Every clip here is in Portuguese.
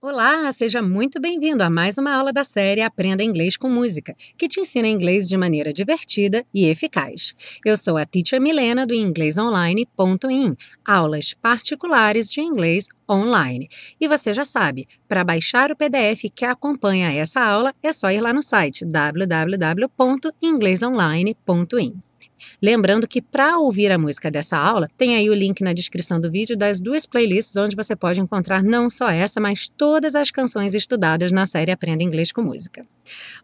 Olá, seja muito bem-vindo a mais uma aula da série Aprenda Inglês com Música, que te ensina inglês de maneira divertida e eficaz. Eu sou a Teacher Milena do inglesonline.in, aulas particulares de inglês online. E você já sabe, para baixar o PDF que acompanha essa aula, é só ir lá no site www.inglesonline.in. Lembrando que para ouvir a música dessa aula, tem aí o link na descrição do vídeo das duas playlists onde você pode encontrar não só essa, mas todas as canções estudadas na série Aprenda Inglês com Música.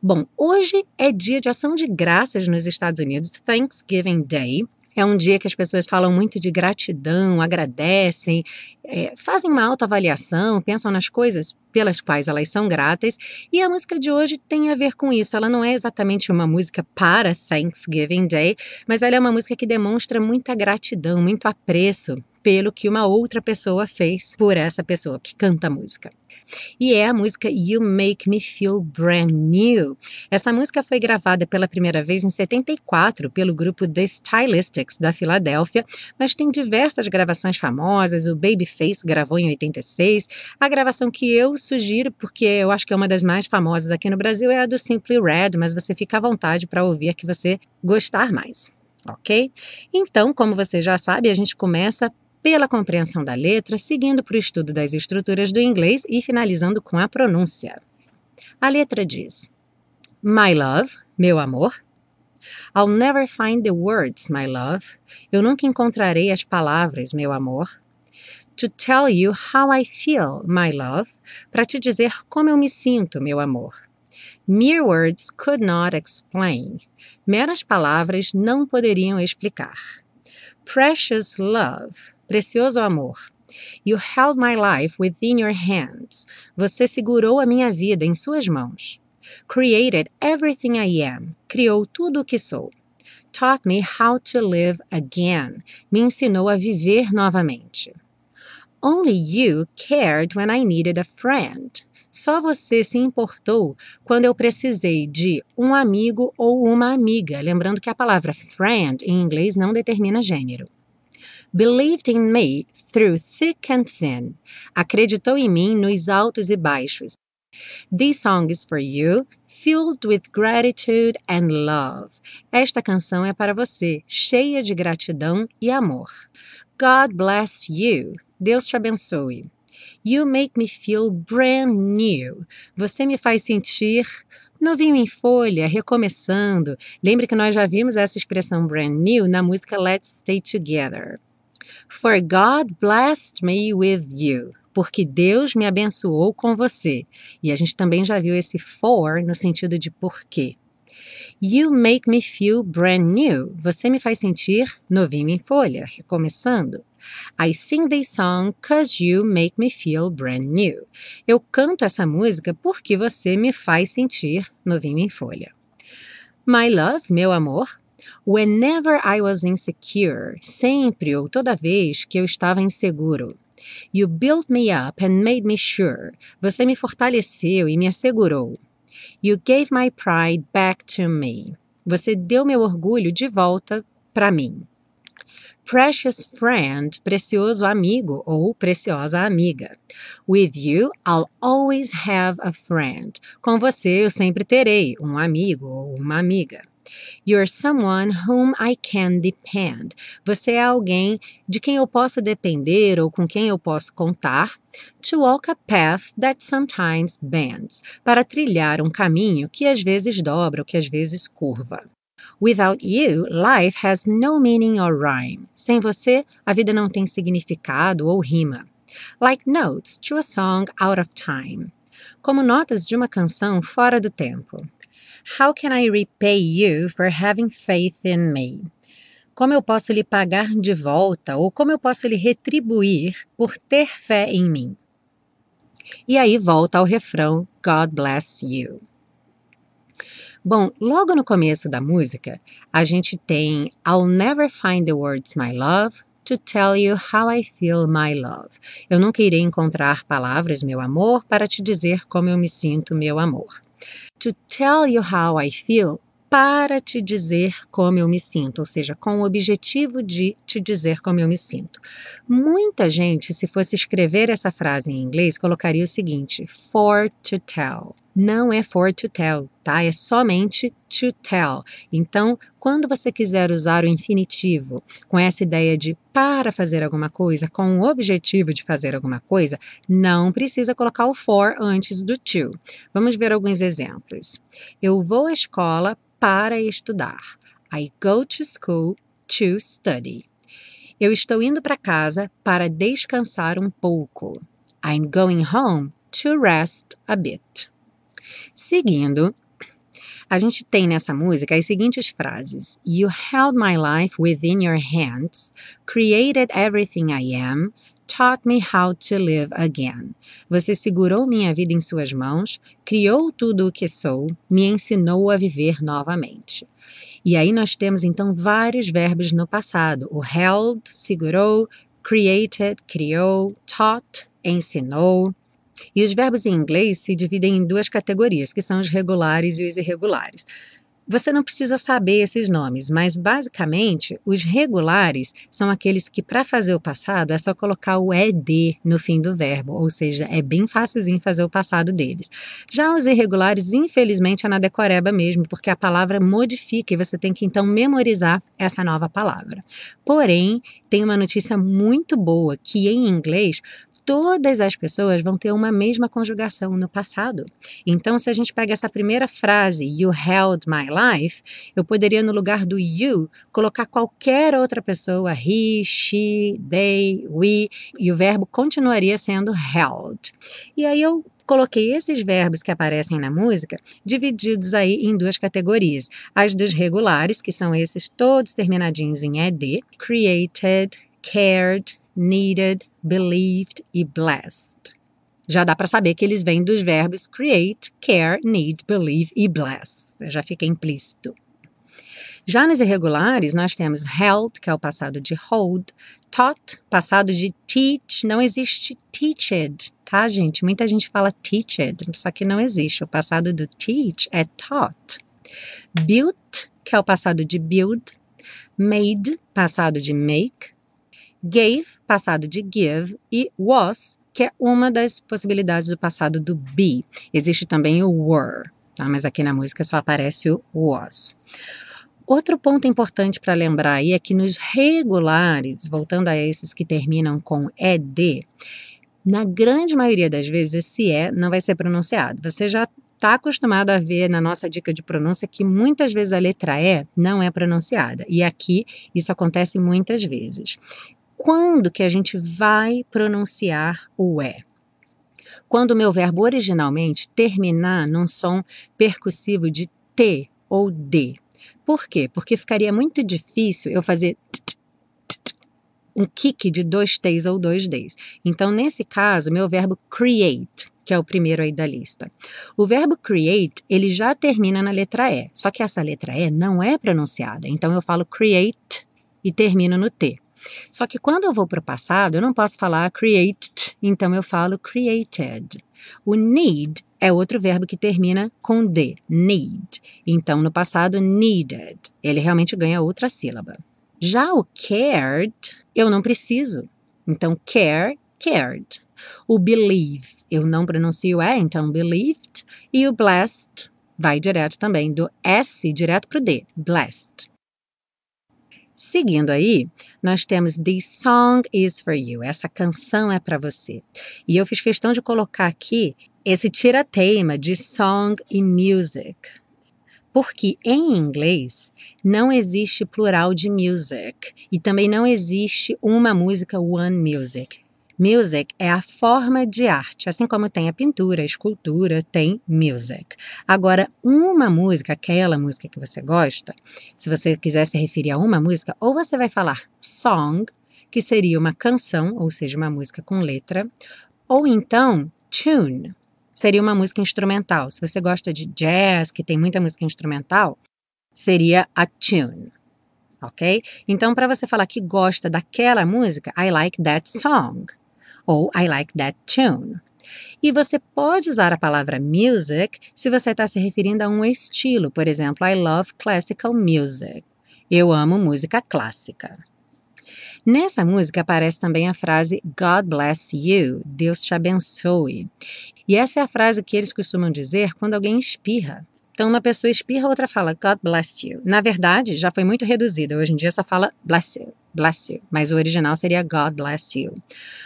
Bom, hoje é dia de ação de graças nos Estados Unidos, Thanksgiving Day. É um dia que as pessoas falam muito de gratidão, agradecem, é, fazem uma autoavaliação, pensam nas coisas pelas quais elas são gratas. E a música de hoje tem a ver com isso. Ela não é exatamente uma música para Thanksgiving Day, mas ela é uma música que demonstra muita gratidão, muito apreço pelo que uma outra pessoa fez por essa pessoa que canta a música. E é a música You Make Me Feel Brand New. Essa música foi gravada pela primeira vez em 74 pelo grupo The Stylistics da Filadélfia, mas tem diversas gravações famosas. O Babyface gravou em 86. A gravação que eu sugiro, porque eu acho que é uma das mais famosas aqui no Brasil, é a do Simply Red, mas você fica à vontade para ouvir que você gostar mais ok? Então, como você já sabe, a gente começa pela compreensão da letra, seguindo para o estudo das estruturas do inglês e finalizando com a pronúncia. A letra diz: My love, meu amor. I'll never find the words, my love. Eu nunca encontrarei as palavras, meu amor. To tell you how I feel, my love. Para te dizer como eu me sinto, meu amor. Mere words could not explain. Meras palavras não poderiam explicar. Precious love Precioso amor. You held my life within your hands. Você segurou a minha vida em suas mãos. Created everything I am. Criou tudo o que sou. Taught me how to live again. Me ensinou a viver novamente. Only you cared when I needed a friend. Só você se importou quando eu precisei de um amigo ou uma amiga. Lembrando que a palavra friend em inglês não determina gênero believed in me through thick and thin. Acreditou em mim nos altos e baixos. This song is for you, filled with gratitude and love. Esta canção é para você, cheia de gratidão e amor. God bless you. Deus te abençoe. You make me feel brand new. Você me faz sentir novinho em folha, recomeçando. Lembre que nós já vimos essa expressão brand new na música Let's Stay Together. For God blessed me with you. Porque Deus me abençoou com você. E a gente também já viu esse for no sentido de porquê. You make me feel brand new. Você me faz sentir novinho em folha, recomeçando. I sing this song cause you make me feel brand new. Eu canto essa música porque você me faz sentir novinho em folha. My love, meu amor, Whenever I was insecure, sempre ou toda vez que eu estava inseguro. You built me up and made me sure. Você me fortaleceu e me assegurou. You gave my pride back to me. Você deu meu orgulho de volta para mim. Precious friend, precioso amigo ou preciosa amiga. With you, I'll always have a friend. Com você, eu sempre terei um amigo ou uma amiga. You're someone whom I can depend. Você é alguém de quem eu posso depender ou com quem eu posso contar. To walk a path that sometimes bends. Para trilhar um caminho que às vezes dobra ou que às vezes curva. Without you, life has no meaning or rhyme. Sem você, a vida não tem significado ou rima. Like notes to a song out of time. Como notas de uma canção fora do tempo. How can I repay you for having faith in me? Como eu posso lhe pagar de volta ou como eu posso lhe retribuir por ter fé em mim? E aí volta ao refrão God bless you. Bom, logo no começo da música, a gente tem I'll never find the words my love to tell you how I feel my love. Eu nunca irei encontrar palavras, meu amor, para te dizer como eu me sinto, meu amor. To tell you how I feel para te dizer como eu me sinto, ou seja, com o objetivo de te dizer como eu me sinto. Muita gente, se fosse escrever essa frase em inglês, colocaria o seguinte: for to tell. Não é for to tell, tá? É somente to tell. Então, quando você quiser usar o infinitivo com essa ideia de para fazer alguma coisa, com o objetivo de fazer alguma coisa, não precisa colocar o for antes do to. Vamos ver alguns exemplos. Eu vou à escola para estudar. I go to school to study. Eu estou indo para casa para descansar um pouco. I'm going home to rest a bit. Seguindo, a gente tem nessa música as seguintes frases: You held my life within your hands, created everything I am, taught me how to live again. Você segurou minha vida em suas mãos, criou tudo o que sou, me ensinou a viver novamente. E aí nós temos então vários verbos no passado: o held, segurou, created, criou, taught, ensinou. E os verbos em inglês se dividem em duas categorias, que são os regulares e os irregulares. Você não precisa saber esses nomes, mas basicamente os regulares são aqueles que, para fazer o passado, é só colocar o ed no fim do verbo, ou seja, é bem fácilzinho fazer o passado deles. Já os irregulares, infelizmente, é na decoreba mesmo, porque a palavra modifica e você tem que então memorizar essa nova palavra. Porém, tem uma notícia muito boa que em inglês todas as pessoas vão ter uma mesma conjugação no passado. Então, se a gente pega essa primeira frase, You held my life, eu poderia, no lugar do you, colocar qualquer outra pessoa, he, she, they, we, e o verbo continuaria sendo held. E aí eu coloquei esses verbos que aparecem na música divididos aí em duas categorias. As dos regulares, que são esses todos terminadinhos em ed, created, cared, needed, believed e blessed. Já dá para saber que eles vêm dos verbos create, care, need, believe e bless. Já fica implícito. Já nos irregulares, nós temos held, que é o passado de hold, taught, passado de teach, não existe teached, tá, gente? Muita gente fala teached, só que não existe. O passado do teach é taught. Built, que é o passado de build, made, passado de make, gave, passado de give, e was, que é uma das possibilidades do passado do be. Existe também o were, tá? mas aqui na música só aparece o was. Outro ponto importante para lembrar aí é que nos regulares, voltando a esses que terminam com ed, na grande maioria das vezes esse é não vai ser pronunciado. Você já está acostumado a ver na nossa dica de pronúncia que muitas vezes a letra E não é pronunciada. E aqui isso acontece muitas vezes quando que a gente vai pronunciar o é? Quando o meu verbo originalmente terminar num som percussivo de T ou D. Por quê? Porque ficaria muito difícil eu fazer um kick de dois T's ou dois D's. Então, nesse caso, meu verbo create, que é o primeiro aí da lista. O verbo create, ele já termina na letra E, só que essa letra E não é pronunciada. Então, eu falo create e termino no T. Só que quando eu vou para o passado, eu não posso falar created, então eu falo created. O need é outro verbo que termina com D, need. Então, no passado, needed. Ele realmente ganha outra sílaba. Já o cared, eu não preciso. Então, care, cared. O believe, eu não pronuncio é, então believed. E o blessed vai direto também, do S direto para o D, blessed. Seguindo aí, nós temos This Song is for You. Essa canção é para você. E eu fiz questão de colocar aqui esse tira-teima de song e music. Porque em inglês não existe plural de music e também não existe uma música one music. Music é a forma de arte, assim como tem a pintura, a escultura, tem music. Agora, uma música, aquela música que você gosta, se você quiser se referir a uma música, ou você vai falar song, que seria uma canção, ou seja, uma música com letra, ou então tune, seria uma música instrumental. Se você gosta de jazz, que tem muita música instrumental, seria a tune. Ok? Então, para você falar que gosta daquela música, I like that song ou I like that tune. E você pode usar a palavra music se você está se referindo a um estilo. Por exemplo, I love classical music. Eu amo música clássica. Nessa música aparece também a frase God bless you, Deus te abençoe. E essa é a frase que eles costumam dizer quando alguém espirra. Então, uma pessoa espirra, outra fala God bless you. Na verdade, já foi muito reduzida. Hoje em dia só fala bless you, bless you. Mas o original seria God bless you.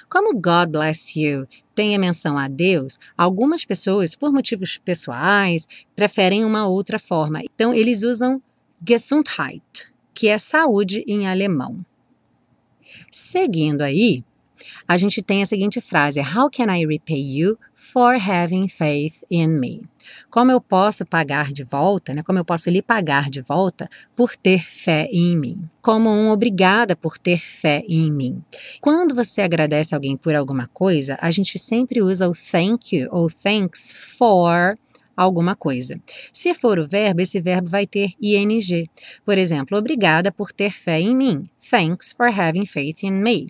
Como God bless you tem a menção a Deus, algumas pessoas, por motivos pessoais, preferem uma outra forma. Então, eles usam Gesundheit, que é saúde em alemão. Seguindo aí, a gente tem a seguinte frase: How can I repay you for having faith in me? Como eu posso pagar de volta, né? Como eu posso lhe pagar de volta por ter fé em mim? Como um obrigada por ter fé em mim. Quando você agradece alguém por alguma coisa, a gente sempre usa o thank you ou thanks for alguma coisa. Se for o verbo, esse verbo vai ter ing. Por exemplo, obrigada por ter fé em mim. Thanks for having faith in me.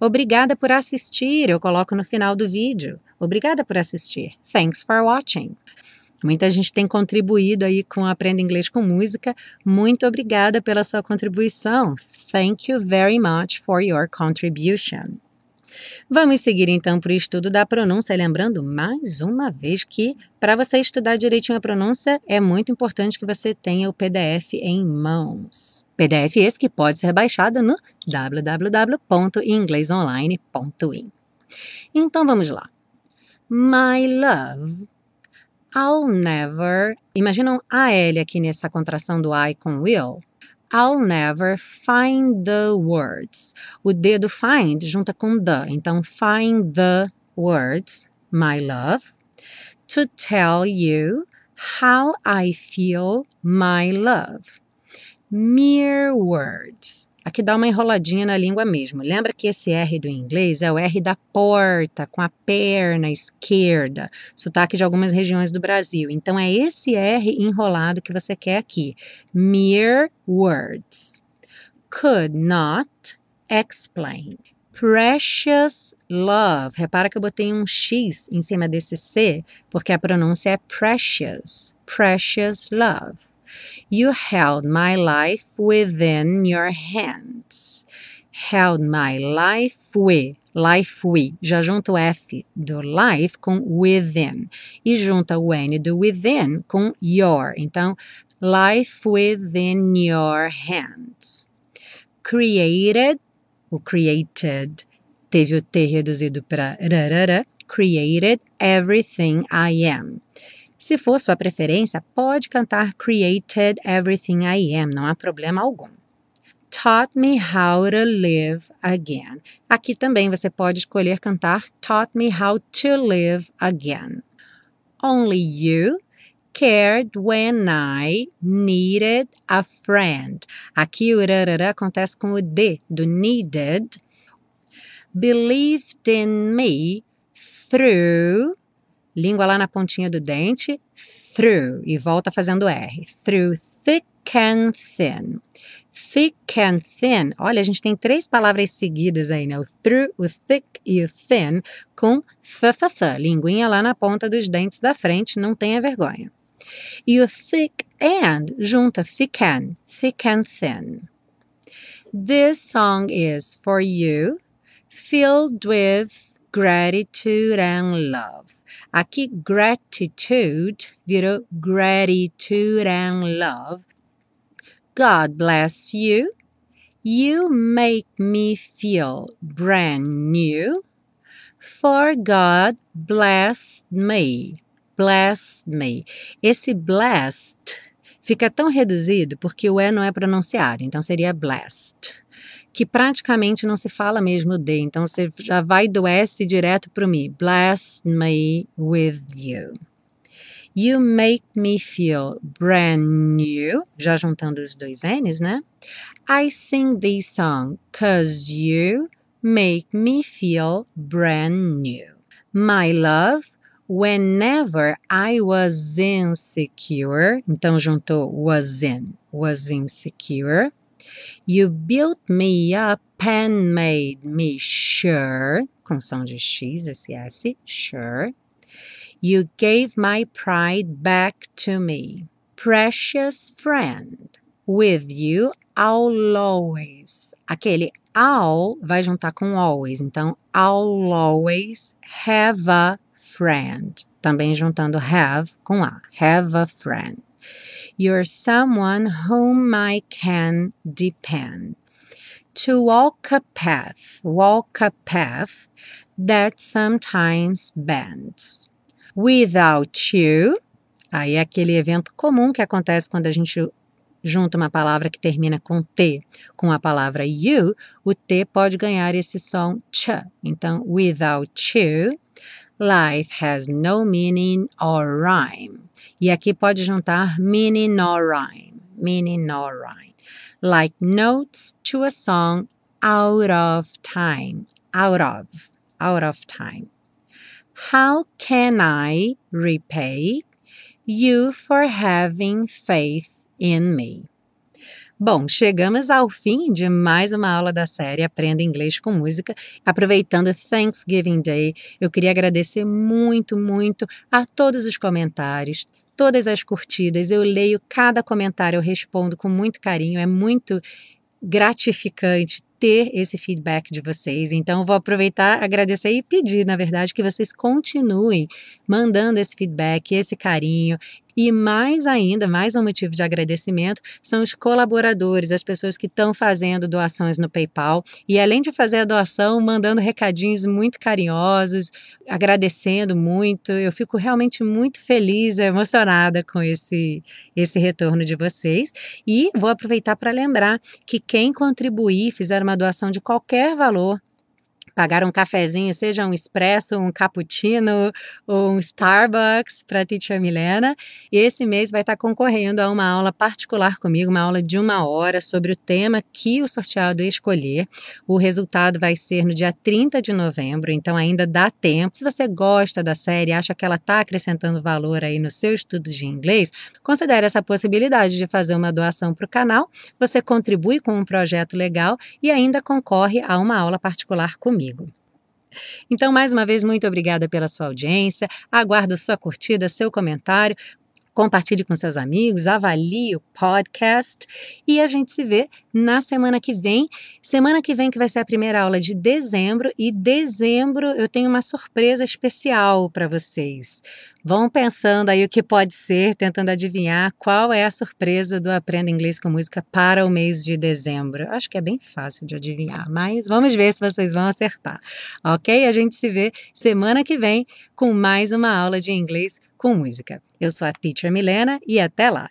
Obrigada por assistir, eu coloco no final do vídeo. Obrigada por assistir. Thanks for watching. Muita gente tem contribuído aí com Aprenda Inglês com Música. Muito obrigada pela sua contribuição. Thank you very much for your contribution. Vamos seguir então para o estudo da pronúncia, lembrando mais uma vez que para você estudar direitinho a pronúncia é muito importante que você tenha o PDF em mãos. PDF esse que pode ser baixado no www.inglesonline.in. Então vamos lá. My love, I'll never. Imaginam a L aqui nessa contração do I com will. I'll never find the words. O D do find junta com the. Então, find the words, my love, to tell you how I feel my love. Mere words. Aqui dá uma enroladinha na língua mesmo. Lembra que esse R do inglês é o R da porta, com a perna esquerda, sotaque de algumas regiões do Brasil. Então é esse R enrolado que você quer aqui. Mere words. Could not explain. Precious love. Repara que eu botei um X em cima desse C, porque a pronúncia é precious. Precious love. You held my life within your hands. Held my life with, life with. Já junta o F do life com within. E junta o N do within com your. Então, life within your hands. Created, o created teve o T reduzido para rarara. Created everything I am. Se for sua preferência, pode cantar Created Everything I Am, não há problema algum. Taught me how to live again. Aqui também você pode escolher cantar Taught me how to live again. Only you cared when I needed a friend. Aqui o rarara acontece com o D do needed. Believed in me through língua lá na pontinha do dente, through, e volta fazendo R. Through thick and thin. Thick and thin. Olha, a gente tem três palavras seguidas aí, né? O through, o thick e o thin, com th, th, th. Linguinha lá na ponta dos dentes da frente, não tenha vergonha. O thick and junta thick and, thick and thin. This song is for you, filled with gratitude and love. Aqui, gratitude virou gratitude and love. God bless you. You make me feel brand new. For God blessed me. Blessed me. Esse blessed fica tão reduzido porque o E não é pronunciado, então seria blessed que praticamente não se fala mesmo de, então você já vai do S direto para o me. Bless me with you. You make me feel brand new, já juntando os dois N's, né? I sing this song cause you make me feel brand new. My love, whenever I was insecure, então juntou was in, was insecure. You built me up and made me sure, com som de X, esse S, sure. You gave my pride back to me. Precious friend, with you I'll always. Aquele I'll vai juntar com always, então I'll always have a friend. Também juntando have com a. Have a friend. You're someone whom I can depend. To walk a path, walk a path that sometimes bends. Without you, aí é aquele evento comum que acontece quando a gente junta uma palavra que termina com T com a palavra you, o T pode ganhar esse som ch. Então, without you, life has no meaning or rhyme. E aqui pode juntar meaning nor rhyme. Meaning nor rhyme. Like notes to a song out of time. Out of. Out of time. How can I repay you for having faith in me? Bom, chegamos ao fim de mais uma aula da série Aprenda Inglês com Música. Aproveitando Thanksgiving Day, eu queria agradecer muito, muito a todos os comentários, todas as curtidas. Eu leio cada comentário, eu respondo com muito carinho, é muito gratificante ter esse feedback de vocês. Então, vou aproveitar, agradecer e pedir, na verdade, que vocês continuem mandando esse feedback, esse carinho, e mais ainda, mais um motivo de agradecimento, são os colaboradores, as pessoas que estão fazendo doações no PayPal. E além de fazer a doação, mandando recadinhos muito carinhosos, agradecendo muito. Eu fico realmente muito feliz, emocionada com esse, esse retorno de vocês. E vou aproveitar para lembrar que quem contribuir, fizer uma doação de qualquer valor, pagar um cafezinho, seja um expresso, um cappuccino um Starbucks para a Teacher Milena. E esse mês vai estar concorrendo a uma aula particular comigo, uma aula de uma hora sobre o tema que o sorteado escolher. O resultado vai ser no dia 30 de novembro, então ainda dá tempo. Se você gosta da série, acha que ela está acrescentando valor aí no seu estudo de inglês, considere essa possibilidade de fazer uma doação para o canal. Você contribui com um projeto legal e ainda concorre a uma aula particular comigo comigo. Então, mais uma vez, muito obrigada pela sua audiência. Aguardo sua curtida, seu comentário. Compartilhe com seus amigos, avalie o podcast e a gente se vê na semana que vem. Semana que vem que vai ser a primeira aula de dezembro e dezembro eu tenho uma surpresa especial para vocês. Vão pensando aí o que pode ser, tentando adivinhar qual é a surpresa do Aprenda Inglês com Música para o mês de dezembro. Acho que é bem fácil de adivinhar, mas vamos ver se vocês vão acertar. Ok? A gente se vê semana que vem com mais uma aula de inglês com música. Eu sou a Teacher Milena e até lá!